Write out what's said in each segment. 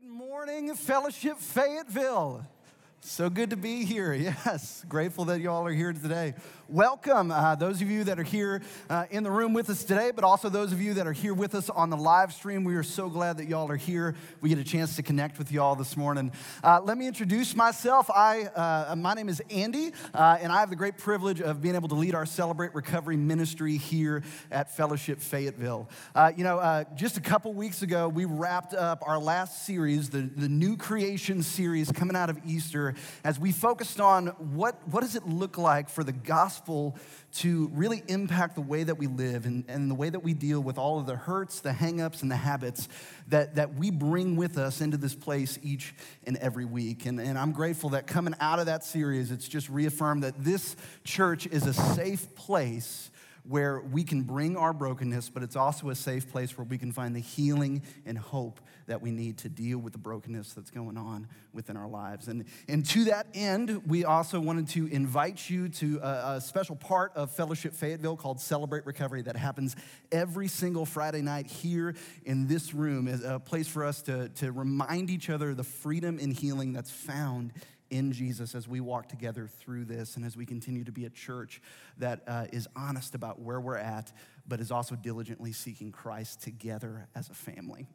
Good morning, Fellowship Fayetteville. So good to be here. Yes, grateful that you all are here today. Welcome, uh, those of you that are here uh, in the room with us today, but also those of you that are here with us on the live stream. We are so glad that y'all are here. We get a chance to connect with y'all this morning. Uh, let me introduce myself. I, uh, my name is Andy, uh, and I have the great privilege of being able to lead our Celebrate Recovery ministry here at Fellowship Fayetteville. Uh, you know, just a couple weeks ago, we wrapped up our last series, the, the New Creation series coming out of Easter, as we focused on what, what does it look like for the gospel gospel to really impact the way that we live and, and the way that we deal with all of the hurts, the hangups, and the habits that, that we bring with us into this place each and every week. And, and I'm grateful that coming out of that series, it's just reaffirmed that this church is a safe place where we can bring our brokenness, but it's also a safe place where we can find the healing and hope that we need to deal with the brokenness that's going on within our lives. And, and to that end, we also wanted to invite you to a, a special part of Fellowship Fayetteville called Celebrate Recovery that happens every single Friday night here in this room, as a place for us to, to remind each other the freedom and healing that's found in Jesus as we walk together through this and as we continue to be a church that uh, is honest about where we're at, but is also diligently seeking Christ together as a family.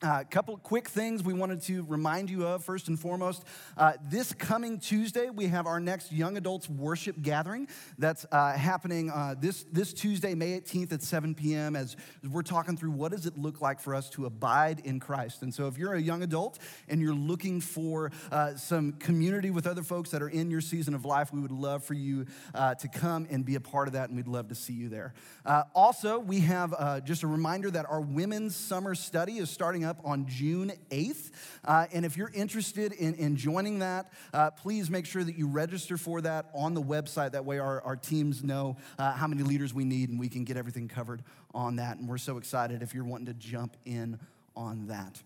A uh, couple quick things we wanted to remind you of first and foremost. Uh, this coming Tuesday, we have our next young adults worship gathering that's uh, happening uh, this, this Tuesday, May 18th at 7 p.m. As we're talking through what does it look like for us to abide in Christ. And so, if you're a young adult and you're looking for uh, some community with other folks that are in your season of life, we would love for you uh, to come and be a part of that, and we'd love to see you there. also, we have just a reminder that our women's summer study is starting up on June 8th. Uh, and if you're interested in, in joining that, uh, please make sure that you register for that on the website. That way, our, our teams know uh, how many leaders we need and we can get everything covered on that. And we're so excited if you're wanting to jump in on that.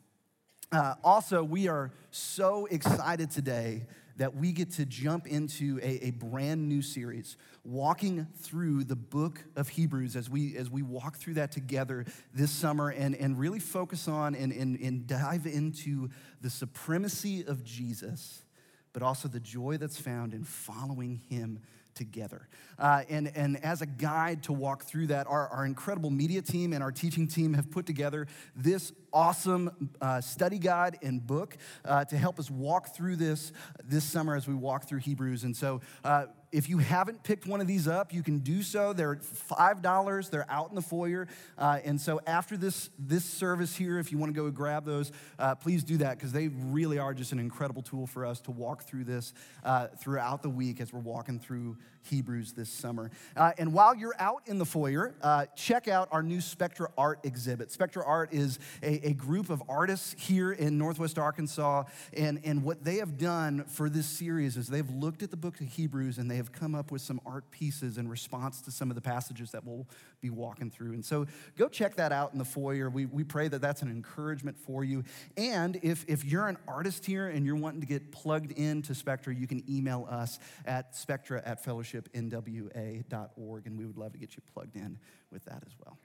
Uh, also, we are so excited today that we get to jump into a, a, brand new series, walking through the book of Hebrews as we, as we walk through that together this summer and, and really focus on and, and, and dive into the supremacy of Jesus, but also the joy that's found in following him together. Uh, and, and as a guide to walk through that, our, our incredible media team and our teaching team have put together this awesome uh, study guide and book uh, to help us walk through this this summer as we walk through Hebrews. And so, uh, if you haven't picked one of these up, you can do so. They're $5. They're out in the foyer. Uh, and so after this, this service here, if you want to go grab those, uh, please do that because they really are just an incredible tool for us to walk through this uh, throughout the week as we're walking through Hebrews this summer. Uh, and while you're out in the foyer, uh, check out our new Spectra Art exhibit. Spectra Art is a, a, group of artists here in Northwest Arkansas. And, and what they have done for this series is they've looked at the book of Hebrews and they have come up with some art pieces in response to some of the passages that we'll be walking through. And so go check that out in the foyer. We, we pray that that's an encouragement for you. And if, if you're an artist here and you're wanting to get plugged into Spectra, you can email us at spectra at fellowship fellowshipnwa.org, and we would love to get you plugged in with that as well.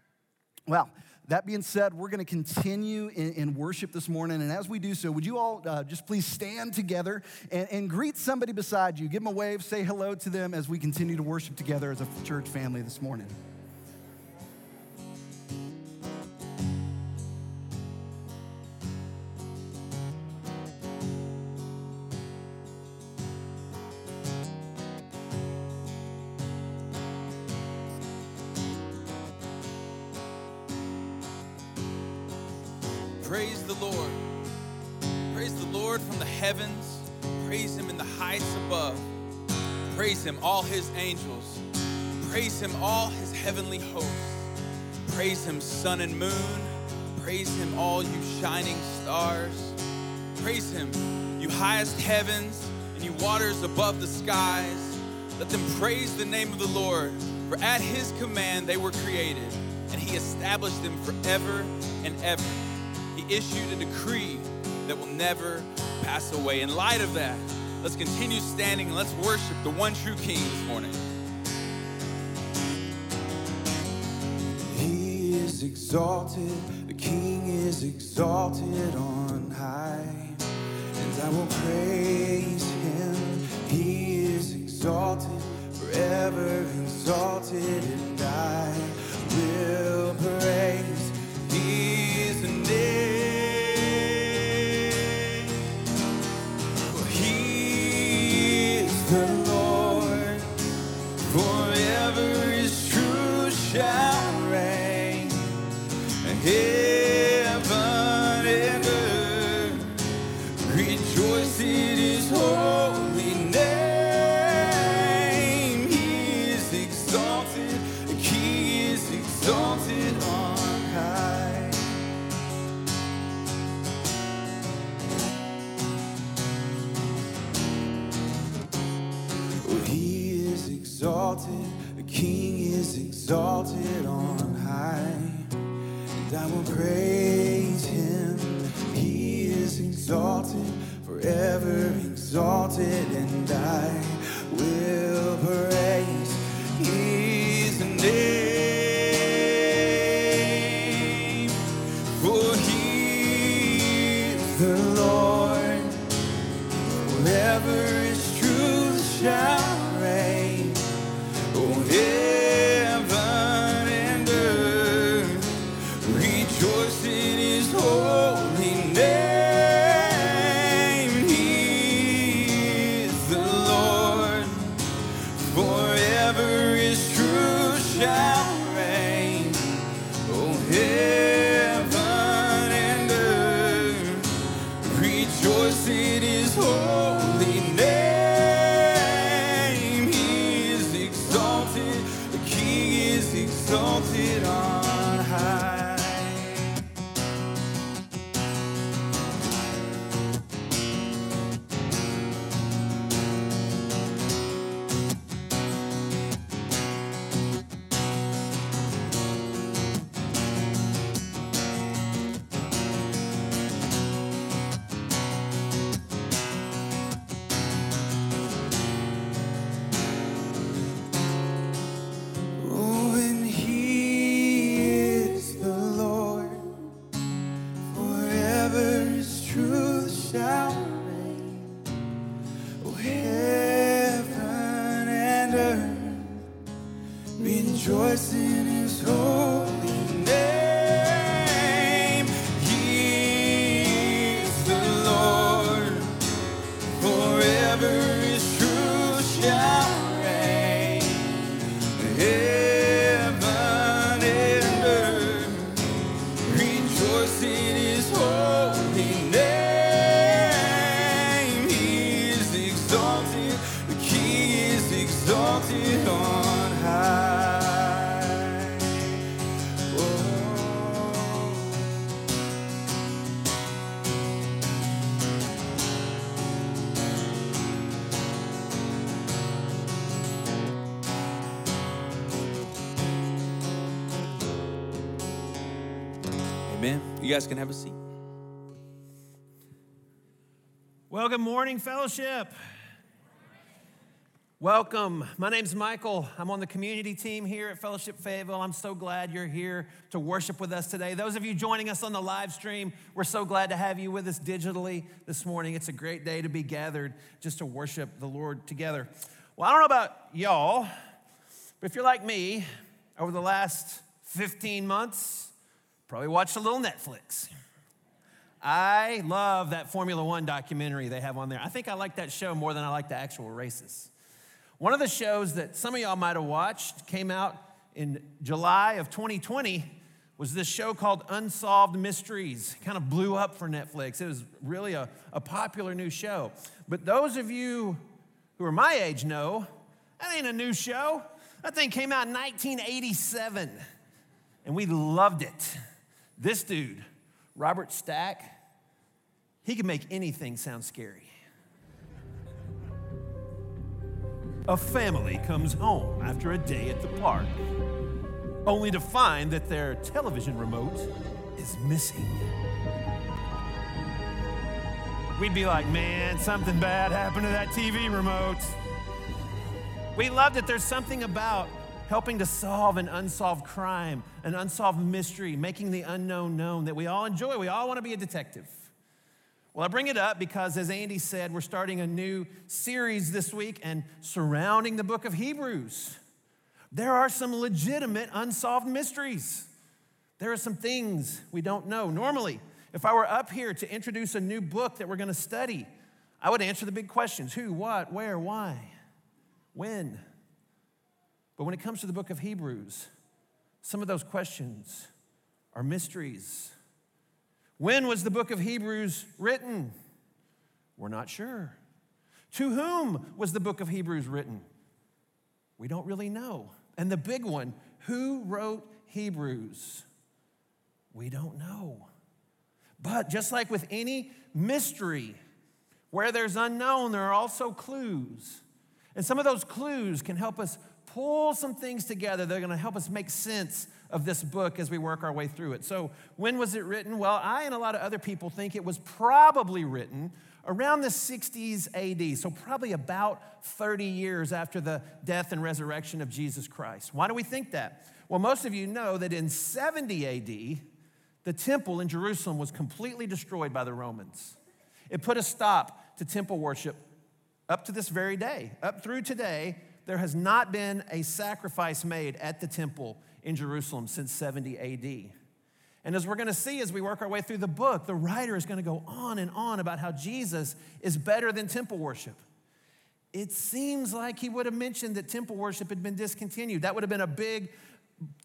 Well, that being said, we're going to continue in, in, worship this morning. And as we do so, would you all uh, just please stand together and, and greet somebody beside you? Give them a wave, say hello to them as we continue to worship together as a church family this morning. His angels. Praise him, all his heavenly hosts. Praise him, sun and moon. Praise him, all you shining stars. Praise him, you highest heavens and you waters above the skies. Let them praise the name of the Lord, for at his command they were created, and he established them forever and ever. He issued a decree that will never pass away. In light of that, Let's continue standing and let's worship the one true King this morning. He is exalted, the King is exalted on high. And I will praise him. He is exalted, forever exalted, and I will praise You guys can have a seat. Well, good morning, fellowship. Welcome. My name's Michael. I'm on the community team here at Fellowship Fayetteville. I'm so glad you're here to worship with us today. Those of you joining us on the live stream, we're so glad to have you with us digitally this morning. It's a great day to be gathered just to worship the Lord together. Well, I don't know about y'all, but if you're like me, over the last 15 months, probably watched a little Netflix. I love that Formula One documentary they have on there. I think I like that show more than I like the actual races. One of the shows that some of y'all might have watched came out in July of 2020 was this show called Unsolved Mysteries. It kind of blew up for Netflix. It was really a, a popular new show. But those of you who are my age know that ain't a new show. That thing came out in 1987, and we loved it. This dude, Robert Stack, he can make anything sound scary. A family comes home after a day at the park, only to find that their television remote is missing. We'd be like, man, something bad happened to that TV remote. We love that there's something about helping to solve an unsolved crime, an unsolved mystery, making the unknown known that we all enjoy. We all want to be a detective. Well, I bring it up because, as Andy said, we're starting a new series this week and surrounding the book of Hebrews. There are some legitimate unsolved mysteries. There are some things we don't know. Normally, if I were up here to introduce a new book that we're going to study, I would answer the big questions who, what, where, why, when. But when it comes to the book of Hebrews, some of those questions are mysteries. When was the book of Hebrews written? We're not sure. To whom was the book of Hebrews written? We don't really know. And the big one, who wrote Hebrews? We don't know. But just like with any mystery, where there's unknown, there are also clues. And some of those clues can help us pull some things together that are going to help us make sense of this book as we work our way through it. So, when was it written? Well, I and a lot of other people think it was probably written around the 60s AD, so probably about 30 years after the death and resurrection of Jesus Christ. Why do we think that? Well, most of you know that in 70 AD, the temple in Jerusalem was completely destroyed by the Romans. It put a stop to temple worship up to this very day. Up through today, there has not been a sacrifice made at the temple in Jerusalem since 70 AD. And as we're going to see as we work our way through the book, the writer is going to go on and on about how Jesus is better than temple worship. It seems like he would have mentioned that temple worship had been discontinued. That would have been a big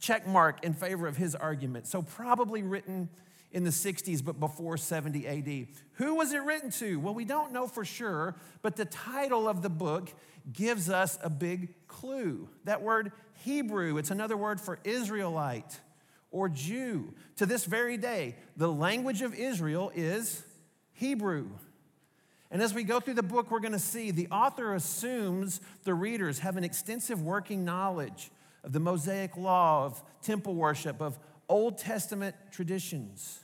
check mark in favor of his argument. So, probably written in the 60s, but before 70 AD. Who was it written to? Well, we don't know for sure, but the title of the book gives us a big clue. That word Hebrew, it's another word for Israelite or Jew. To this very day, the language of Israel is Hebrew. And as we go through the book, we're going to see the author assumes the readers have an extensive working knowledge of the Mosaic law, of temple worship, of Old Testament traditions.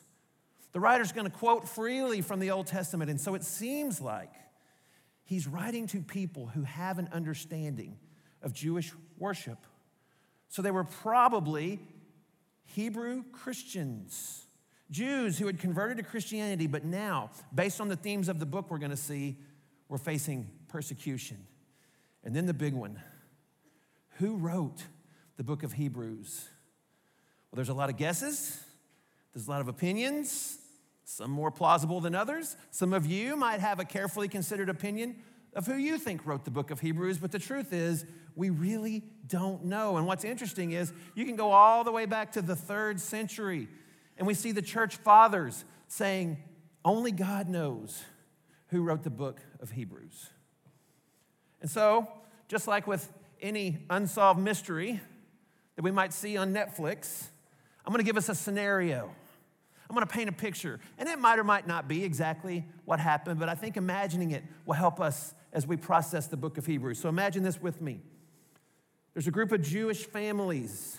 The writer's going to quote freely from the Old Testament, and so it seems like he's writing to people who have an understanding of Jewish worship. So they were probably Hebrew Christians, Jews who had converted to Christianity, but now, based on the themes of the book we're going to see, were facing persecution. And then the big one who wrote the book of Hebrews? Well, there's a lot of guesses, there's a lot of opinions, some more plausible than others. Some of you might have a carefully considered opinion of who you think wrote the book of Hebrews, but the truth is, we really don't know. And what's interesting is you can go all the way back to the third century, and we see the church fathers saying, only God knows who wrote the book of Hebrews. And so, just like with any unsolved mystery that we might see on Netflix, I'm gonna give us a scenario. I'm gonna paint a picture. And it might or might not be exactly what happened, but I think imagining it will help us as we process the book of Hebrews. So imagine this with me. There's a group of Jewish families.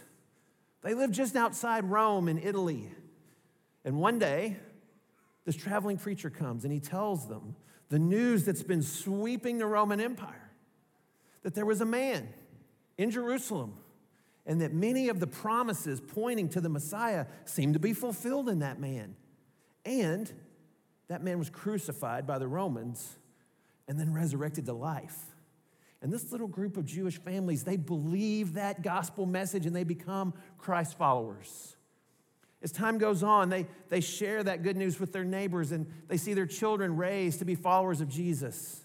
They live just outside Rome in Italy. And one day, this traveling preacher comes and he tells them the news that's been sweeping the Roman Empire that there was a man in Jerusalem and that many of the promises pointing to the Messiah seemed to be fulfilled in that man. And that man was crucified by the Romans and then resurrected to life. And this little group of Jewish families, they believe that gospel message and they become Christ followers. As time goes on, they, they share that good news with their neighbors and they see their children raised to be followers of Jesus.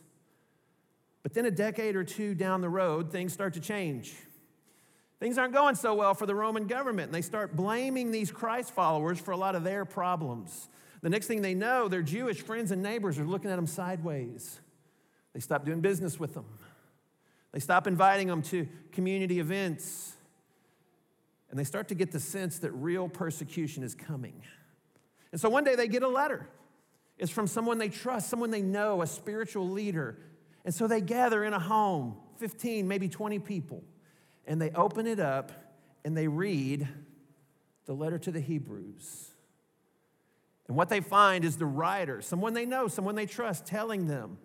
But then a decade or two down the road, things start to change. Things aren't going so well for the Roman government, and they start blaming these Christ followers for a lot of their problems. The next thing they know, their Jewish friends and neighbors are looking at them sideways. They stop doing business with them. They stop inviting them to community events. And they start to get the sense that real persecution is coming. And so one day they get a letter. It's from someone they trust, someone they know, a spiritual leader. And so they gather in a home, 15, maybe 20 people, and they open it up and they read the letter to the Hebrews. And what they find is the writer, someone they know, someone they trust, telling them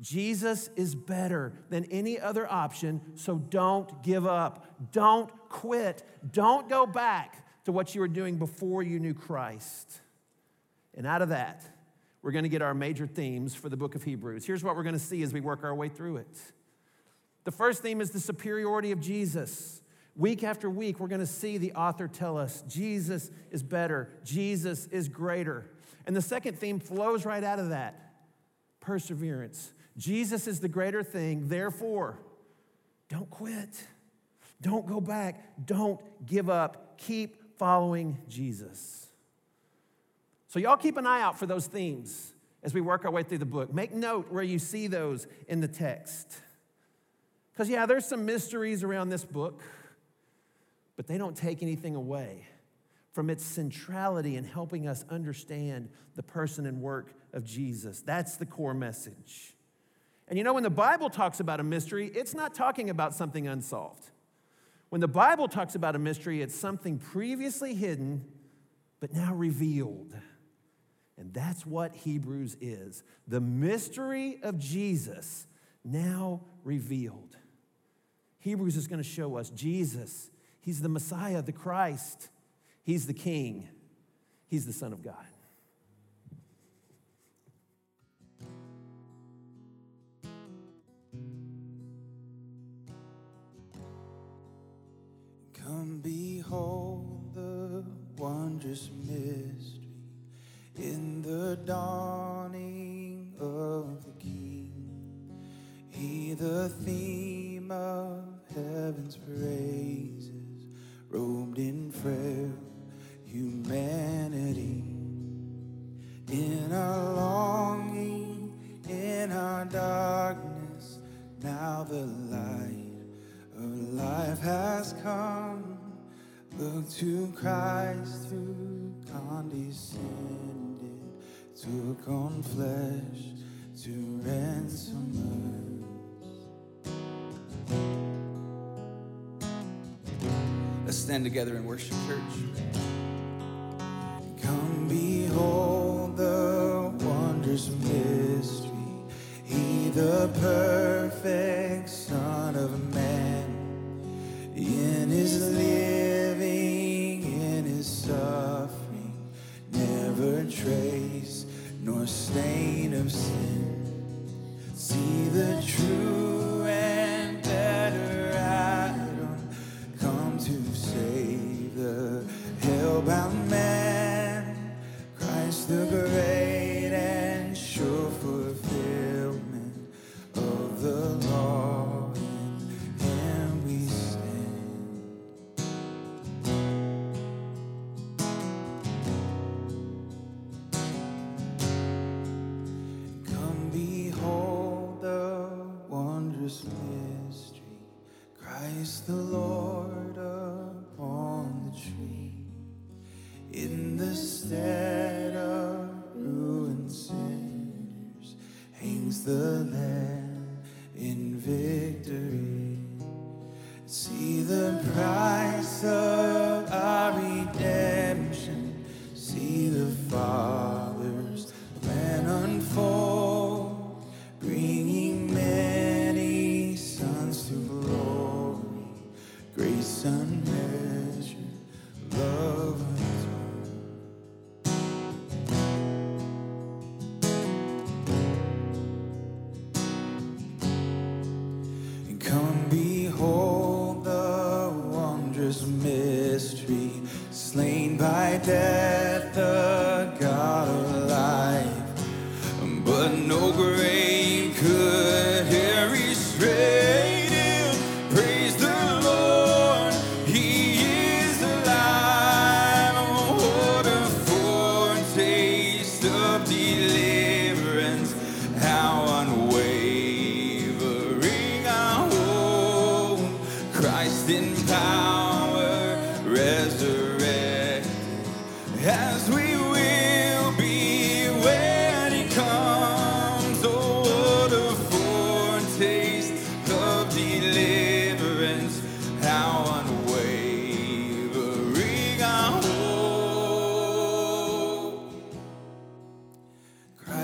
Jesus is better than any other option, so don't give up. Don't quit. Don't go back to what you were doing before you knew Christ. And out of that, we're going to get our major themes for the book of Hebrews. Here's what we're going to see as we work our way through it. The first theme is the superiority of Jesus. Week after week, we're going to see the author tell us Jesus is better, Jesus is greater. And the second theme flows right out of that perseverance. Jesus is the greater thing, therefore, don't quit. Don't go back. Don't give up. Keep following Jesus. So, y'all keep an eye out for those themes as we work our way through the book. Make note where you see those in the text. Because, yeah, there's some mysteries around this book, but they don't take anything away from its centrality in helping us understand the person and work of Jesus. That's the core message. And you know, when the Bible talks about a mystery, it's not talking about something unsolved. When the Bible talks about a mystery, it's something previously hidden, but now revealed. And that's what Hebrews is the mystery of Jesus now revealed. Hebrews is going to show us Jesus, He's the Messiah, the Christ, He's the King, He's the Son of God. Come behold the wondrous mystery in the dawning of the King. He the theme of heaven's praises, robed in frail humanity. In our longing, in our darkness, now the light of life has come. Look to Christ who condescended, took on flesh to ransom us. Let's stand together and worship, church. Come behold the wondrous mystery. He the perfect Son of Man. In his living, in his suffering, never trace nor stain of sin. See the true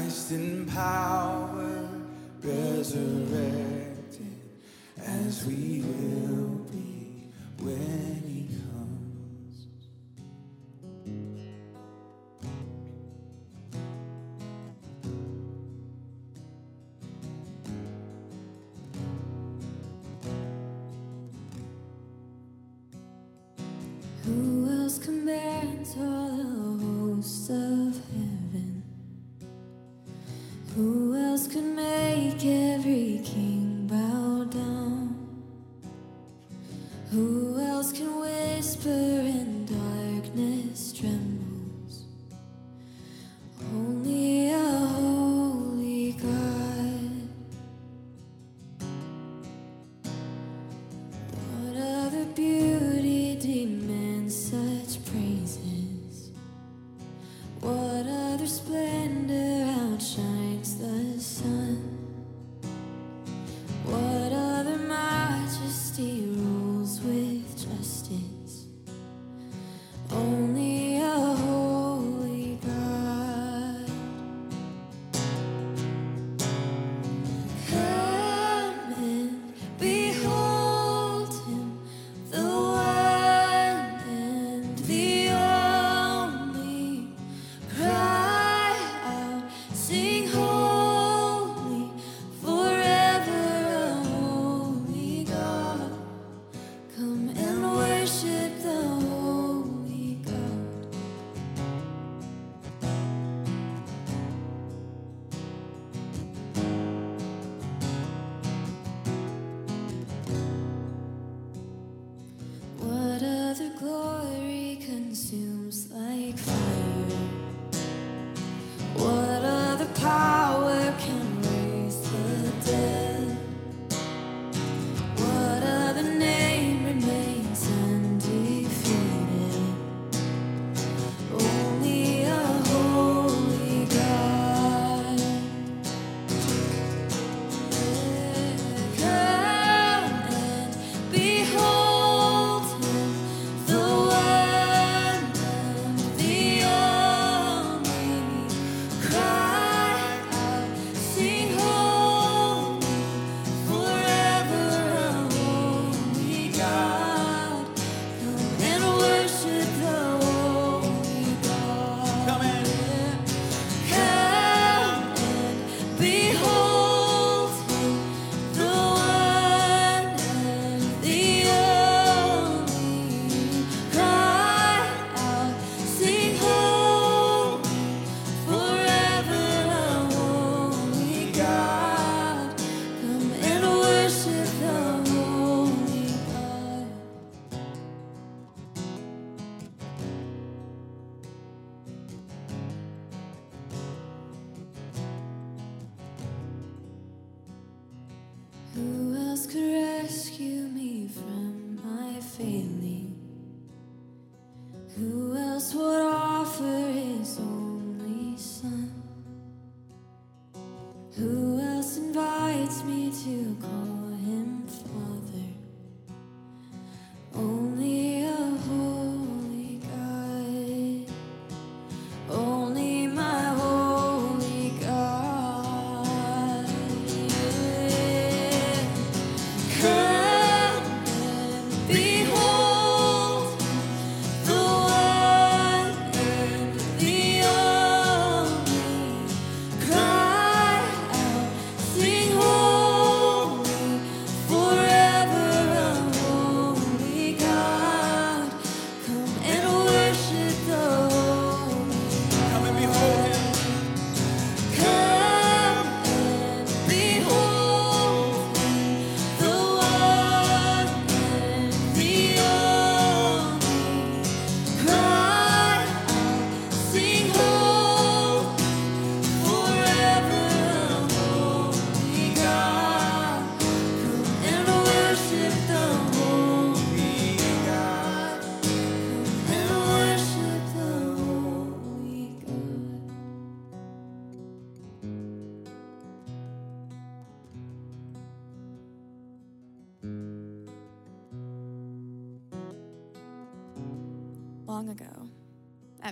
Christ in power, resurrected, as we will be when glory.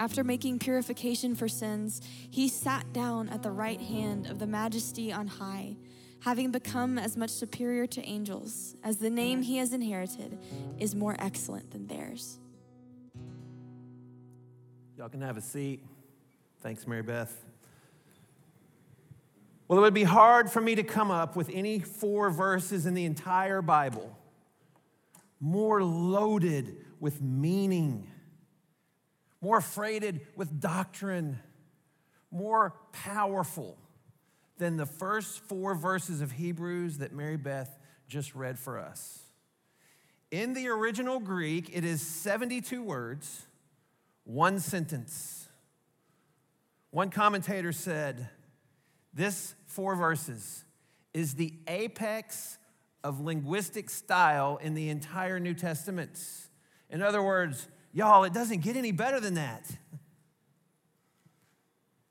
After making purification for sins, he sat down at the right hand of the majesty on high, having become as much superior to angels as the name he has inherited is more excellent than theirs. Y'all can have a seat. Thanks, Mary Beth. Well, it would be hard for me to come up with any four verses in the entire Bible more loaded with meaning more freighted with doctrine, more powerful than the first four verses of Hebrews that Mary Beth just read for us. In the original Greek, it is 72 words, one sentence. One commentator said, This four verses is the apex of linguistic style in the entire New Testament. In other words, y'all, it doesn't get any better than that.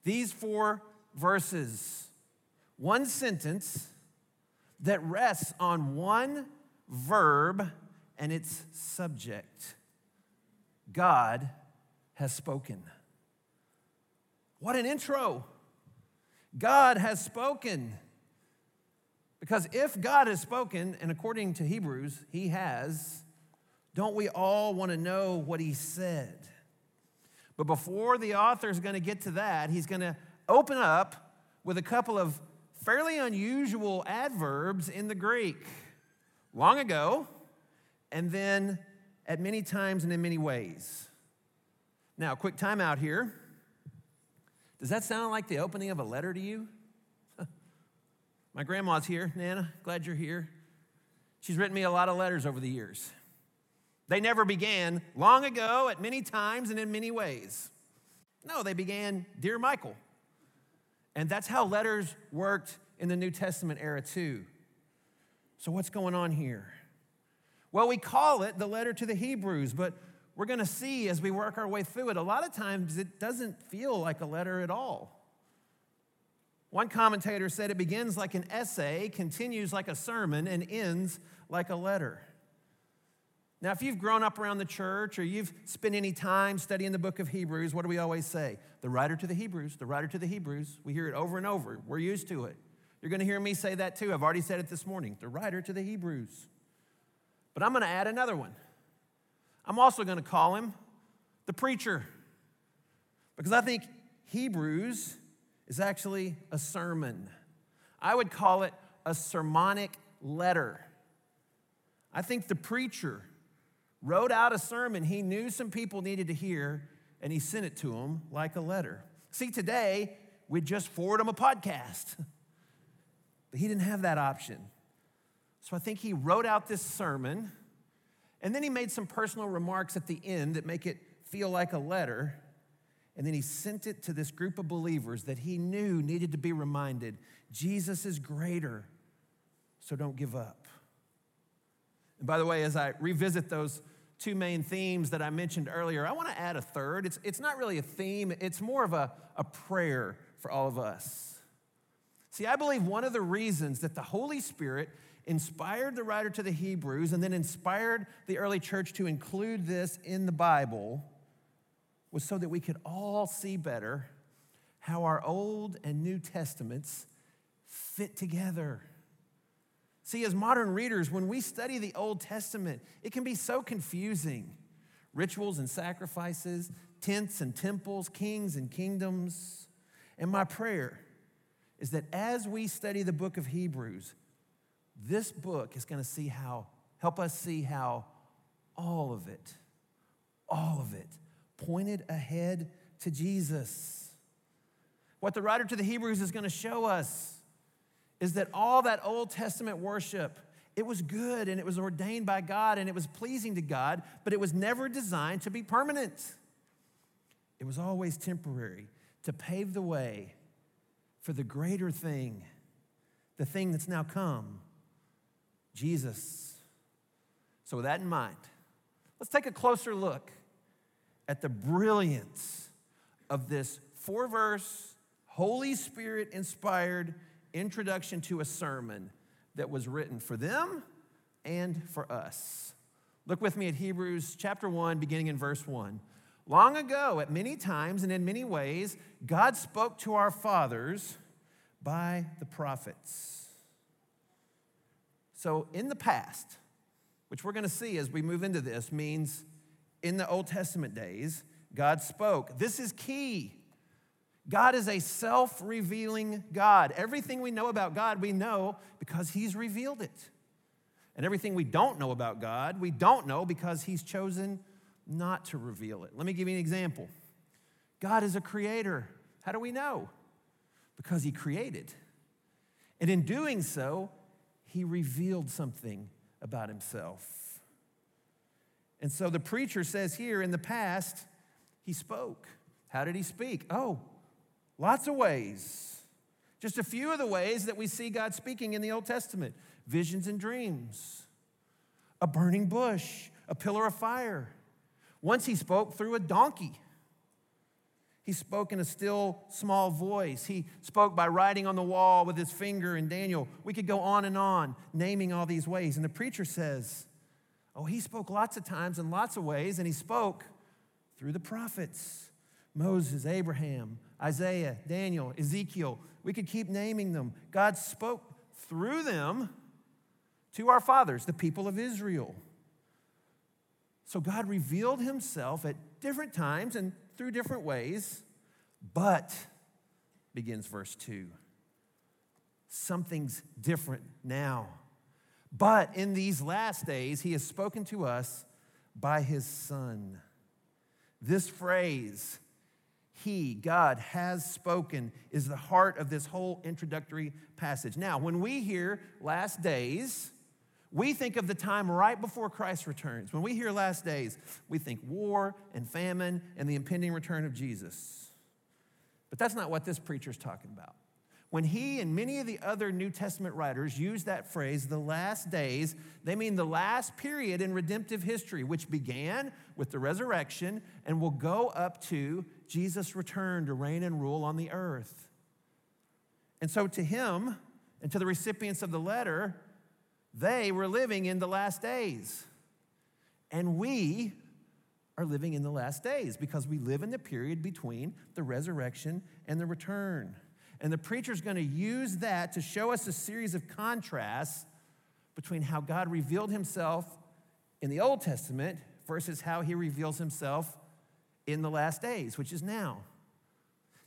These four verses, one sentence that rests on one verb and its subject God has spoken. What an intro! God has spoken. Because if God has spoken, and according to Hebrews, He has, don't we all want to know what He said? But before the author is going to get to that, he's going to open up with a couple of fairly unusual adverbs in the Greek. Long ago, and then at many times and in many ways. Now, quick timeout here. Does that sound like the opening of a letter to you? My grandma's here, Nana. Glad you're here. She's written me a lot of letters over the years. They never began long ago at many times and in many ways. No, they began, Dear Michael. And that's how letters worked in the New Testament era, too. So, what's going on here? Well, we call it the letter to the Hebrews, but we're going to see as we work our way through it, a lot of times it doesn't feel like a letter at all. One commentator said it begins like an essay, continues like a sermon, and ends like a letter. Now, if you've grown up around the church or you've spent any time studying the book of Hebrews, what do we always say? The writer to the Hebrews, the writer to the Hebrews. We hear it over and over. We're used to it. You're going to hear me say that too. I've already said it this morning. The writer to the Hebrews. But I'm going to add another one. I'm also going to call him the preacher because I think Hebrews is actually a sermon. I would call it a sermonic letter. I think the preacher wrote out a sermon he knew some people needed to hear, and he sent it to them like a letter. See, today, we'd just forward him a podcast, but he didn't have that option. So I think he wrote out this sermon, and then he made some personal remarks at the end that make it feel like a letter. And then he sent it to this group of believers that he knew needed to be reminded Jesus is greater, so don't give up. And by the way, as I revisit those two main themes that I mentioned earlier, I want to add a third. It's, it's not really a theme, it's more of a, a prayer for all of us. See, I believe one of the reasons that the Holy Spirit inspired the writer to the Hebrews and then inspired the early church to include this in the Bible was so that we could all see better how our Old and New Testaments fit together. See, as modern readers, when we study the Old Testament, it can be so confusing. Rituals and sacrifices, tents and temples, kings and kingdoms. And my prayer is that as we study the book of Hebrews, this book is going to see how help us see how all of it all of it pointed ahead to Jesus. What the writer to the Hebrews is going to show us is that all that Old Testament worship, it was good and it was ordained by God and it was pleasing to God, but it was never designed to be permanent. It was always temporary to pave the way for the greater thing, the thing that's now come Jesus. So, with that in mind, let's take a closer look at the brilliance of this four verse, Holy Spirit inspired introduction to a sermon that was written for them and for us. Look with me at Hebrews chapter 1, beginning in verse 1. Long ago, at many times and in many ways, God spoke to our fathers by the prophets. So, in the past, which we're going to see as we move into this, means in the Old Testament days, God spoke. This is key. God is a self revealing God. Everything we know about God, we know because He's revealed it. And everything we don't know about God, we don't know because He's chosen not to reveal it. Let me give you an example God is a creator. How do we know? Because He created. And in doing so, He revealed something about Himself. And so the preacher says here in the past, He spoke. How did He speak? Oh, Lots of ways. Just a few of the ways that we see God speaking in the Old Testament visions and dreams, a burning bush, a pillar of fire. Once he spoke through a donkey. He spoke in a still small voice. He spoke by writing on the wall with his finger in Daniel. We could go on and on, naming all these ways. And the preacher says, Oh, he spoke lots of times in lots of ways, and he spoke through the prophets Moses, Abraham, Isaiah, Daniel, Ezekiel. We could keep naming them. God spoke through them to our fathers, the people of Israel. So God revealed himself at different times and through different ways, but, begins verse 2, something's different now. But in these last days, he has spoken to us by his Son. This phrase, he, God, has spoken is the heart of this whole introductory passage. Now, when we hear last days, we think of the time right before Christ returns. When we hear last days, we think war and famine and the impending return of Jesus. But that's not what this preacher's talking about. When he and many of the other New Testament writers use that phrase, the last days, they mean the last period in redemptive history, which began with the resurrection and will go up to Jesus' return to reign and rule on the earth. And so, to him and to the recipients of the letter, they were living in the last days. And we are living in the last days because we live in the period between the resurrection and the return. And the preacher's going to use that to show us a series of contrasts between how God revealed himself in the Old Testament versus how he reveals himself in the last days, which is now.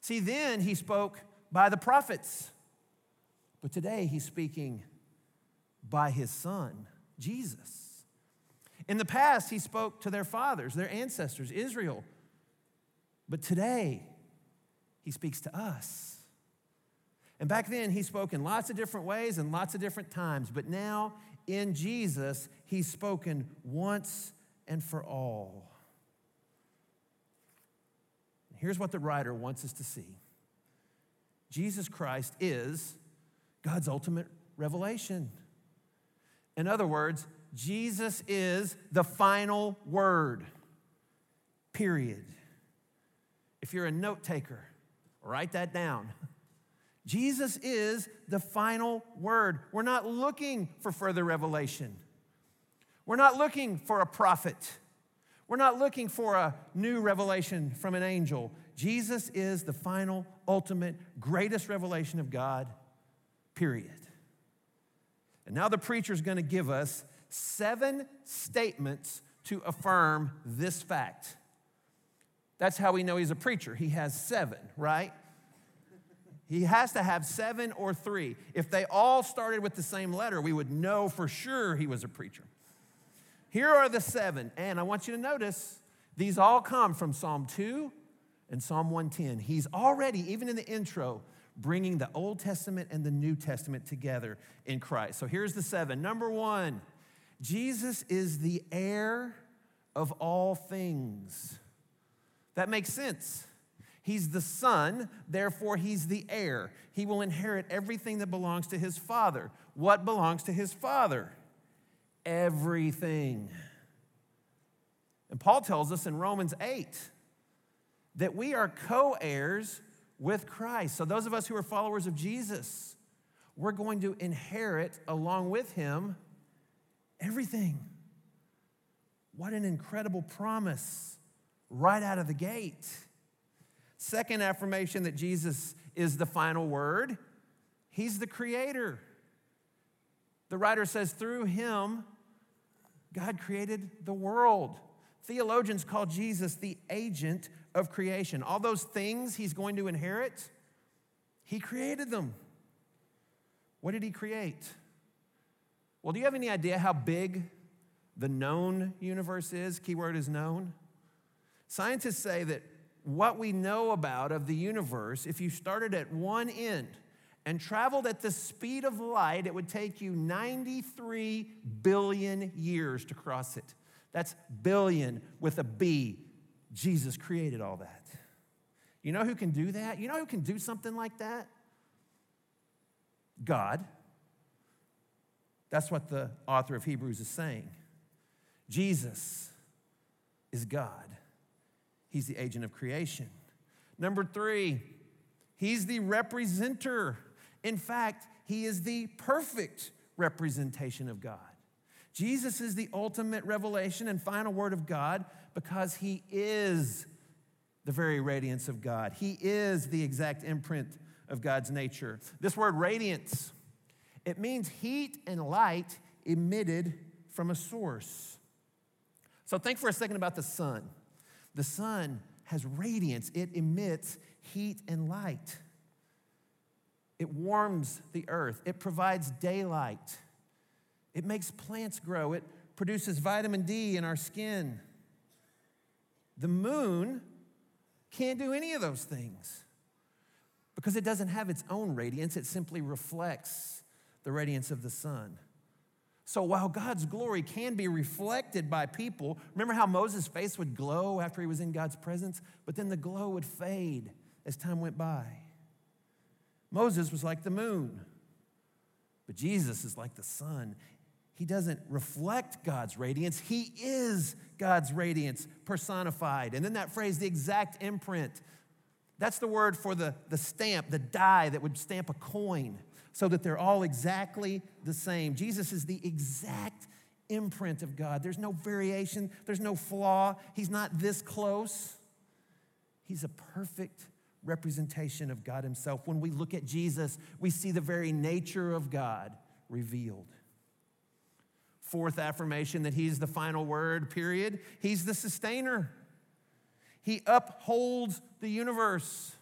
See, then he spoke by the prophets, but today he's speaking by his son, Jesus. In the past, he spoke to their fathers, their ancestors, Israel. But today, he speaks to us. And back then, he spoke in lots of different ways and lots of different times. But now, in Jesus, he's spoken once and for all. Here's what the writer wants us to see Jesus Christ is God's ultimate revelation. In other words, Jesus is the final word, period. If you're a note taker, write that down. Jesus is the final word. We're not looking for further revelation. We're not looking for a prophet. We're not looking for a new revelation from an angel. Jesus is the final, ultimate, greatest revelation of God, period. And now the preacher is going to give us seven statements to affirm this fact. That's how we know he's a preacher. He has seven, right? He has to have seven or three. If they all started with the same letter, we would know for sure he was a preacher. Here are the seven, and I want you to notice these all come from Psalm 2 and Psalm 110. He's already, even in the intro, bringing the Old Testament and the New Testament together in Christ. So here's the seven. Number one, Jesus is the heir of all things. That makes sense. He's the son, therefore, he's the heir. He will inherit everything that belongs to his father. What belongs to his father? Everything. And Paul tells us in Romans 8 that we are co heirs with Christ. So, those of us who are followers of Jesus, we're going to inherit along with him everything. What an incredible promise right out of the gate. Second affirmation that Jesus is the final word, he's the creator. The writer says, through him, God created the world. Theologians call Jesus the agent of creation. All those things he's going to inherit, he created them. What did he create? Well, do you have any idea how big the known universe is? Keyword is known. Scientists say that what we know about of the universe, if you started at one end and traveled at the speed of light, it would take you 93 billion years to cross it. That's billion with a B. Jesus created all that. You know who can do that? You know who can do something like that? God. That's what the author of Hebrews is saying. Jesus is God. He's the agent of creation. Number three, he's the representer. In fact, he is the perfect representation of God. Jesus is the ultimate revelation and final word of God because he is the very radiance of God. He is the exact imprint of God's nature. This word radiance, it means heat and light emitted from a source. So think for a second about the sun. The sun has radiance, it emits heat and light. It warms the earth, it provides daylight, it makes plants grow, it produces vitamin D in our skin. The moon can't do any of those things because it doesn't have its own radiance, it simply reflects the radiance of the sun. So while God's glory can be reflected by people, remember how Moses' face would glow after he was in God's presence? But then the glow would fade as time went by. Moses was like the moon, but Jesus is like the sun. He doesn't reflect God's radiance, He is God's radiance personified. And then that phrase, the exact imprint, that's the word for the, the stamp, the die that would stamp a coin so that they're all exactly the same. Jesus is the exact imprint of God. There's no variation, there's no flaw. He's not this close. He's a perfect representation of God Himself. When we look at Jesus, we see the very nature of God revealed. Fourth affirmation that He's the final word, period. He's the sustainer. He upholds the universe.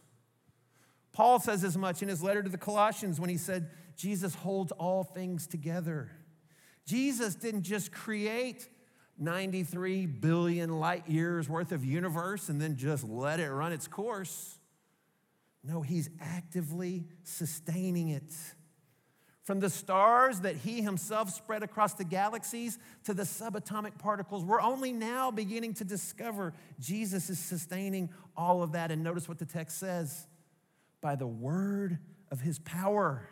Paul says as much in his letter to the Colossians when he said, Jesus holds all things together. Jesus didn't just create 93 billion light years worth of universe and then just let it run its course. No, he's actively sustaining it. From the stars that he himself spread across the galaxies to the subatomic particles, we're only now beginning to discover Jesus is sustaining all of that. And notice what the text says by the word of his power.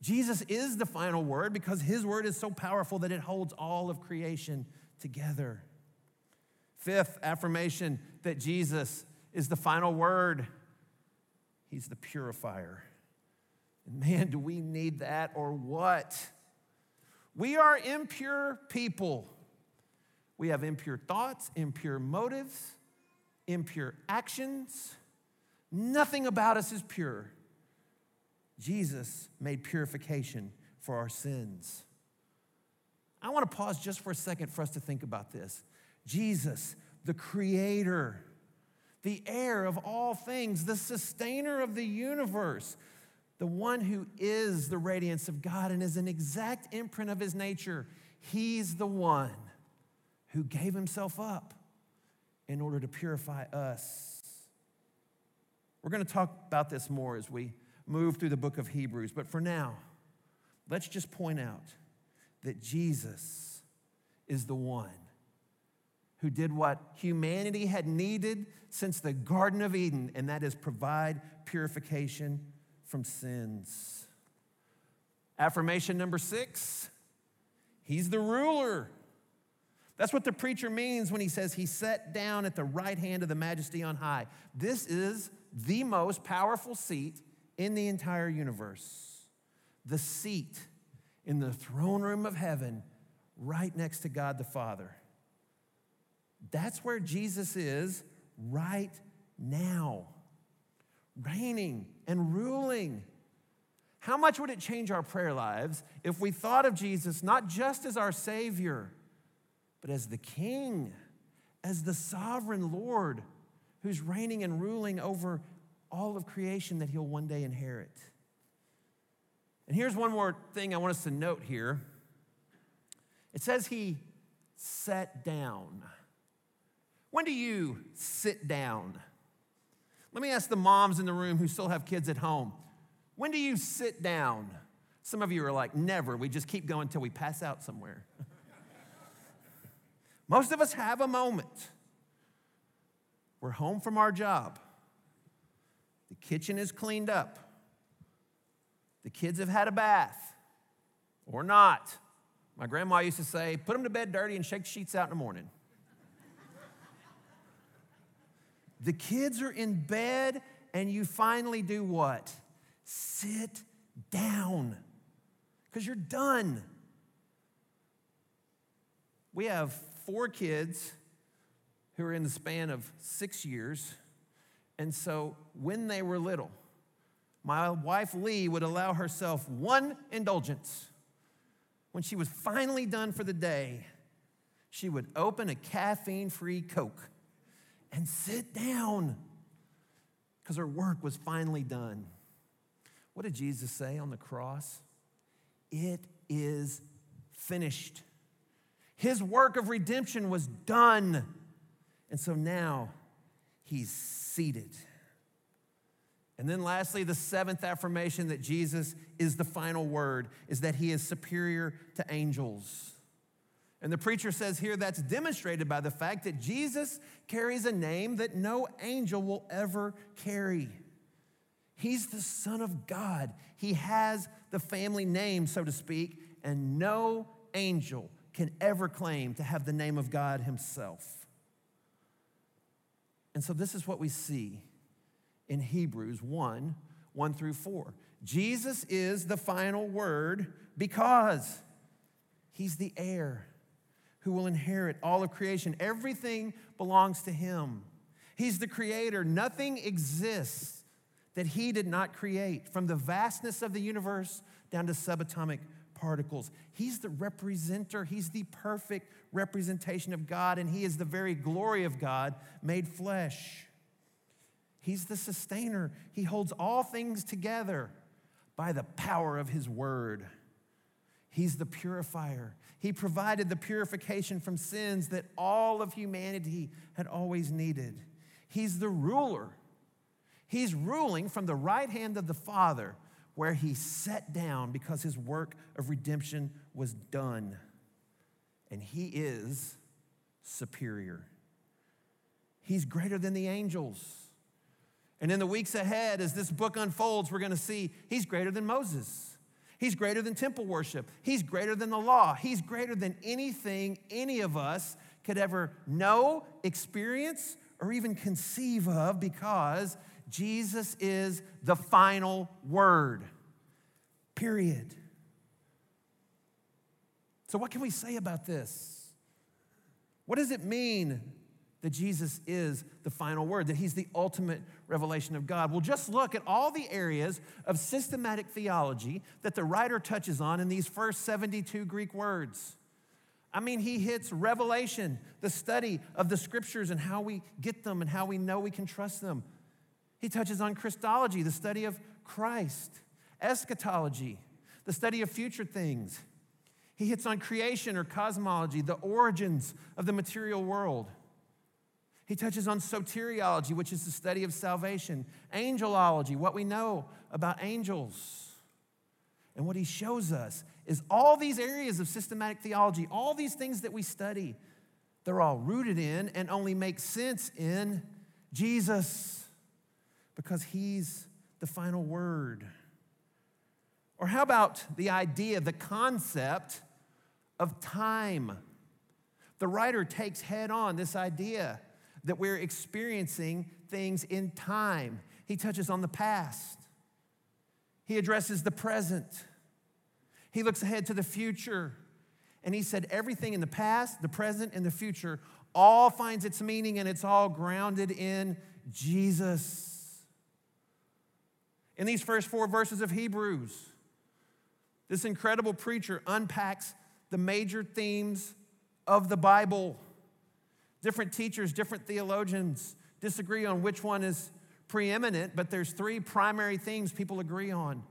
Jesus is the final word because his word is so powerful that it holds all of creation together. Fifth affirmation that Jesus is the final word. He's the purifier. And man, do we need that or what? We are impure people. We have impure thoughts, impure motives, impure actions. Nothing about us is pure. Jesus made purification for our sins. I want to pause just for a second for us to think about this. Jesus, the creator, the heir of all things, the sustainer of the universe, the one who is the radiance of God and is an exact imprint of his nature, he's the one who gave himself up in order to purify us. We're going to talk about this more as we move through the book of Hebrews, but for now, let's just point out that Jesus is the one who did what humanity had needed since the Garden of Eden, and that is provide purification from sins. Affirmation number six He's the ruler. That's what the preacher means when he says he sat down at the right hand of the majesty on high. This is the most powerful seat in the entire universe. The seat in the throne room of heaven, right next to God the Father. That's where Jesus is right now, reigning and ruling. How much would it change our prayer lives if we thought of Jesus not just as our Savior, but as the King, as the sovereign Lord who's reigning and ruling over all of creation that He'll one day inherit? And here's one more thing I want us to note here it says He sat down. When do you sit down? Let me ask the moms in the room who still have kids at home. When do you sit down? Some of you are like, never. We just keep going until we pass out somewhere. Most of us have a moment. We're home from our job. The kitchen is cleaned up. The kids have had a bath or not. My grandma used to say, put them to bed dirty and shake the sheets out in the morning. The kids are in bed, and you finally do what? Sit down because you're done. We have four kids who are in the span of six years. And so when they were little, my wife Lee would allow herself one indulgence. When she was finally done for the day, she would open a caffeine free Coke and sit down because her work was finally done. What did Jesus say on the cross? It is finished. His work of redemption was done. And so now he's seated. And then, lastly, the seventh affirmation that Jesus is the final word is that he is superior to angels. And the preacher says here that's demonstrated by the fact that Jesus carries a name that no angel will ever carry. He's the Son of God. He has the family name, so to speak, and no angel can ever claim to have the name of God himself. And so, this is what we see in Hebrews 1 1 through 4. Jesus is the final word because he's the heir who will inherit all of creation. Everything belongs to him. He's the creator. Nothing exists that he did not create, from the vastness of the universe down to subatomic particles. He's the representer, he's the perfect representation of God, and he is the very glory of God made flesh. He's the sustainer. He holds all things together by the power of His word. He's the purifier. He provided the purification from sins that all of humanity had always needed. He's the ruler. He's ruling from the right hand of the Father, where He sat down because His work of redemption was done. And He is superior. He's greater than the angels. And in the weeks ahead, as this book unfolds, we're going to see he's greater than Moses. He's greater than temple worship. He's greater than the law. He's greater than anything any of us could ever know, experience, or even conceive of because Jesus is the final word. Period. So, what can we say about this? What does it mean that Jesus is the final word, that he's the ultimate revelation of God. Well, just look at all the areas of systematic theology that the writer touches on in these first 72 Greek words. I mean, he hits revelation, the study of the scriptures and how we get them and how we know we can trust them. He touches on Christology, the study of Christ, eschatology, the study of future things. He hits on creation or cosmology, the origins of the material world. He touches on soteriology, which is the study of salvation, angelology, what we know about angels. And what he shows us is all these areas of systematic theology, all these things that we study, they're all rooted in and only make sense in Jesus because he's the final word. Or how about the idea, the concept of time? The writer takes head on this idea that we're experiencing things in time. He touches on the past, he addresses the present, he looks ahead to the future. And he said, everything in the past, the present, and the future all finds its meaning and it's all grounded in Jesus. In these first four verses of Hebrews, This incredible preacher unpacks the major themes of the Bible. Different teachers, different theologians disagree on which one is preeminent, but there's three primary things people agree on.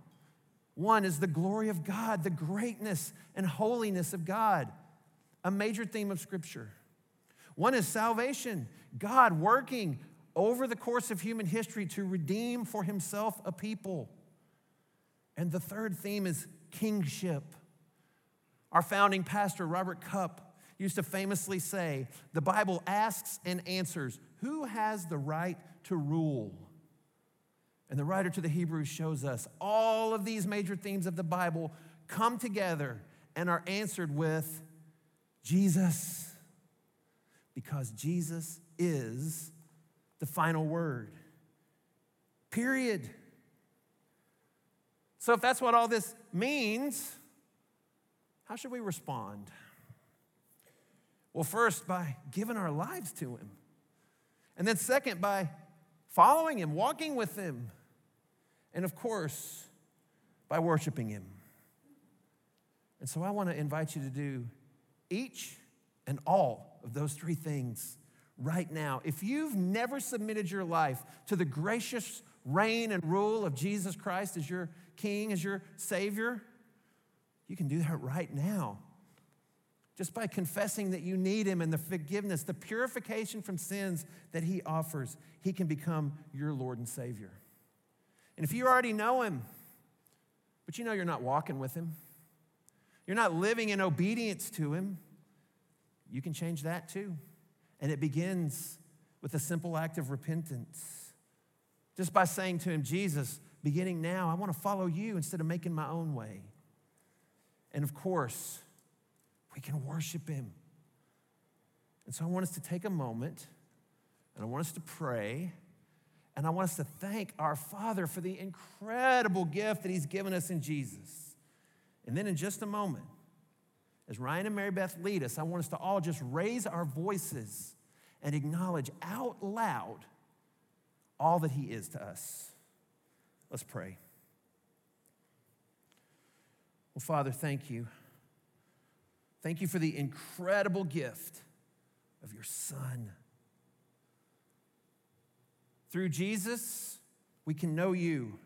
One is the glory of God, the greatness and holiness of God, a major theme of Scripture. One is salvation, God working over the course of human history to redeem for himself a people. And the third theme is kingship. Our founding pastor, Robert Cupp, used to famously say the Bible asks and answers who has the right to rule? And the writer to the Hebrews shows us all of these major themes of the Bible come together and are answered with Jesus. Because Jesus is the final word. Period. So, if that's what all this means, how should we respond? Well, first, by giving our lives to Him. And then, second, by following Him, walking with Him. And of course, by worshiping Him. And so, I want to invite you to do each and all of those three things right now. If you've never submitted your life to the gracious reign and rule of Jesus Christ as your King, as your Savior, you can do that right now. Just by confessing that you need Him and the forgiveness, the purification from sins that He offers, He can become your Lord and Savior. And if you already know Him, but you know you're not walking with Him, you're not living in obedience to Him, you can change that too. And it begins with a simple act of repentance. Just by saying to Him, Jesus, beginning now, I want to follow you instead of making my own way. And of course, we can worship Him. And so I want us to take a moment and I want us to pray and I want us to thank our Father for the incredible gift that He's given us in Jesus. And then in just a moment, as Ryan and Mary Beth lead us, I want us to all just raise our voices and acknowledge out loud all that He is to us. Let's pray. Well, Father, thank you. Thank you for the incredible gift of your Son. Through Jesus, we can know you.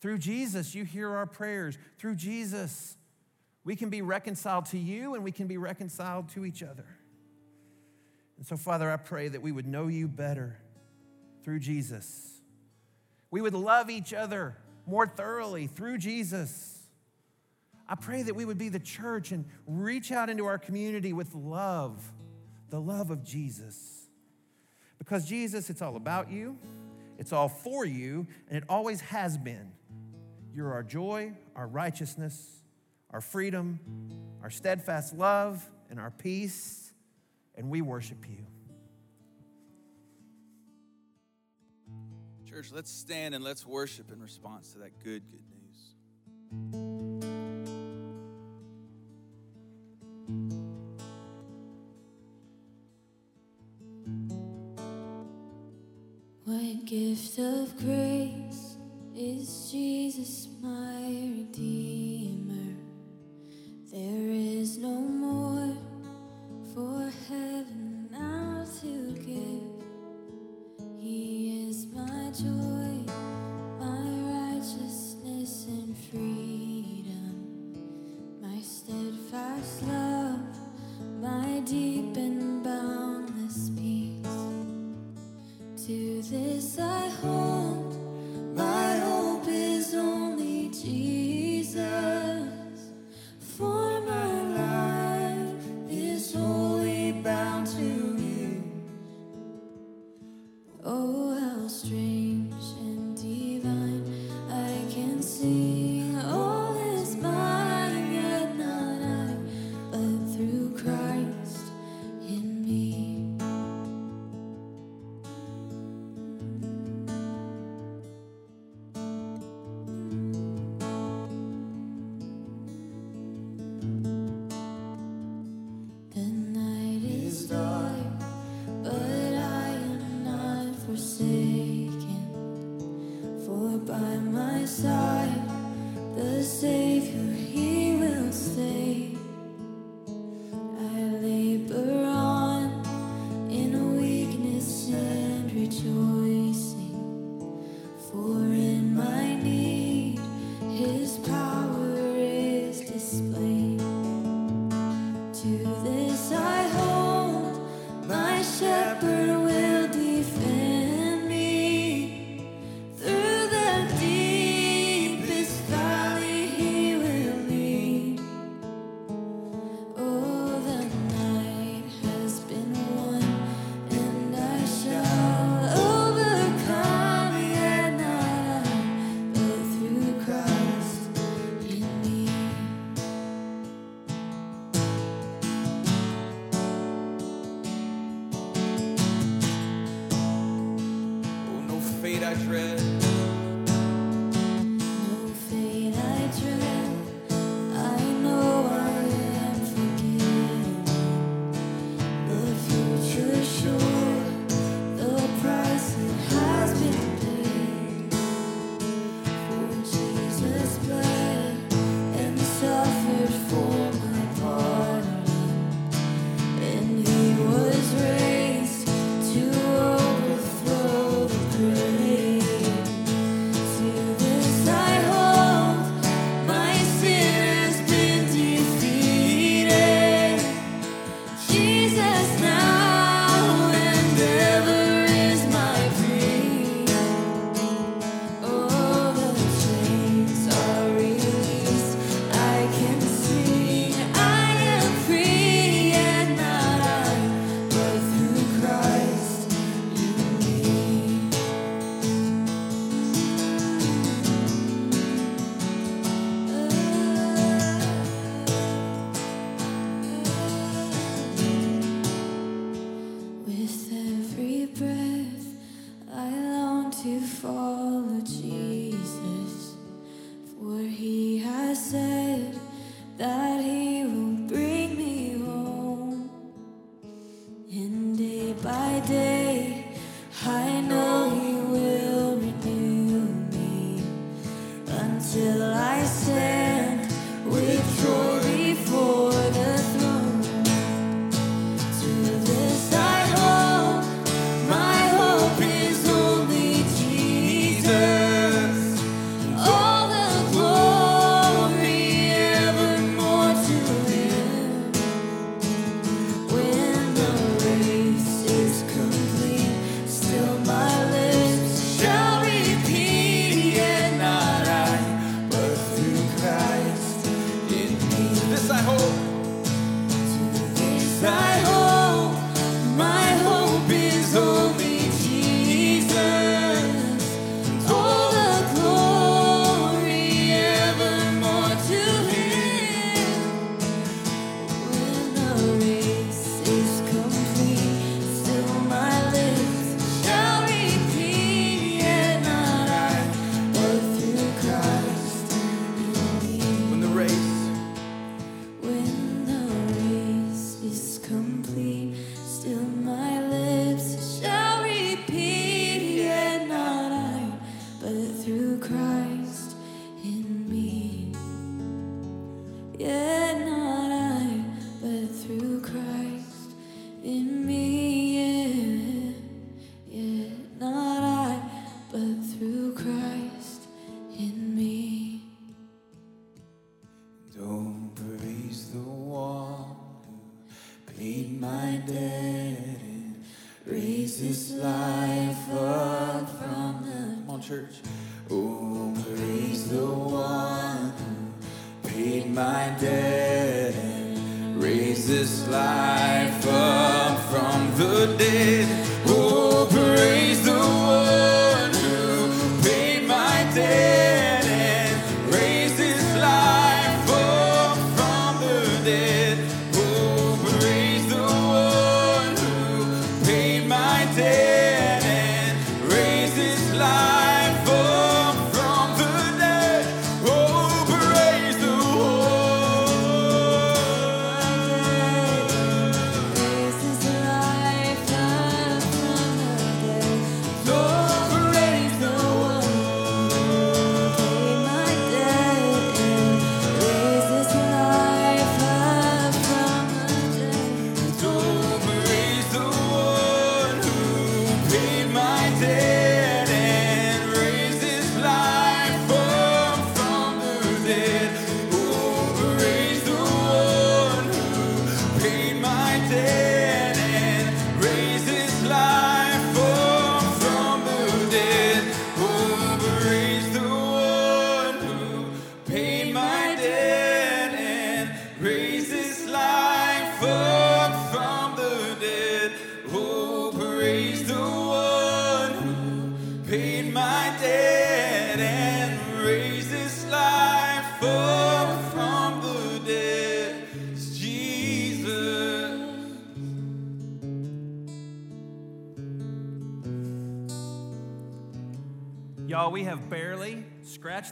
Through Jesus, you hear our prayers. Through Jesus, we can be reconciled to you and we can be reconciled to each other. And so, Father, I pray that we would know you better through Jesus. We would love each other more thoroughly through Jesus. I pray that we would be the church and reach out into our community with love, the love of Jesus. Because Jesus, it's all about you, it's all for you, and it always has been. You're our joy, our righteousness, our freedom, our steadfast love, and our peace, and we worship you. Church, let's stand and let's worship in response to that good, good news. Of grace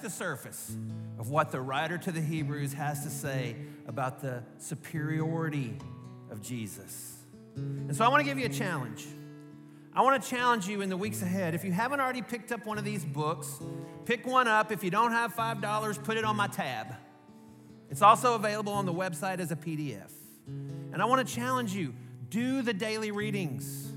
the surface of what the writer to the Hebrews has to say about the superiority of Jesus. And so I want to give you a challenge. I want to challenge you in the weeks ahead. If you haven't already picked up one of these books, pick one up. If you don't have $5, put it on my tab. It's also available on the website as a PDF. And I want to challenge you do the daily readings,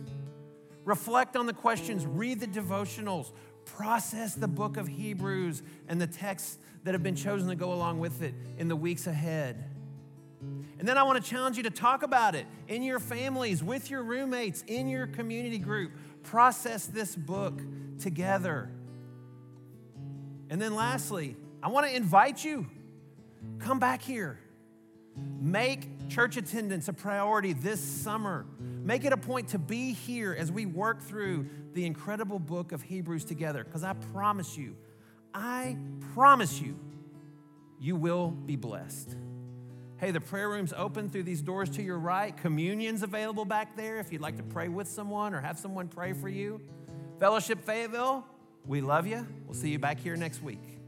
reflect on the questions, read the devotionals, process the book of Hebrews and the texts that have been chosen to go along with it in the weeks ahead. And then I want to challenge you to talk about it in your families, with your roommates, in your community group. Process this book together. And then lastly, I want to invite you come back here. Make church attendance a priority this summer. Make it a point to be here as we work through the incredible book of Hebrews together, because I promise you, I promise you, you will be blessed. Hey, the prayer room's open through these doors to your right. Communion's available back there if you'd like to pray with someone or have someone pray for you. Fellowship Fayetteville, we love you. We'll see you back here next week.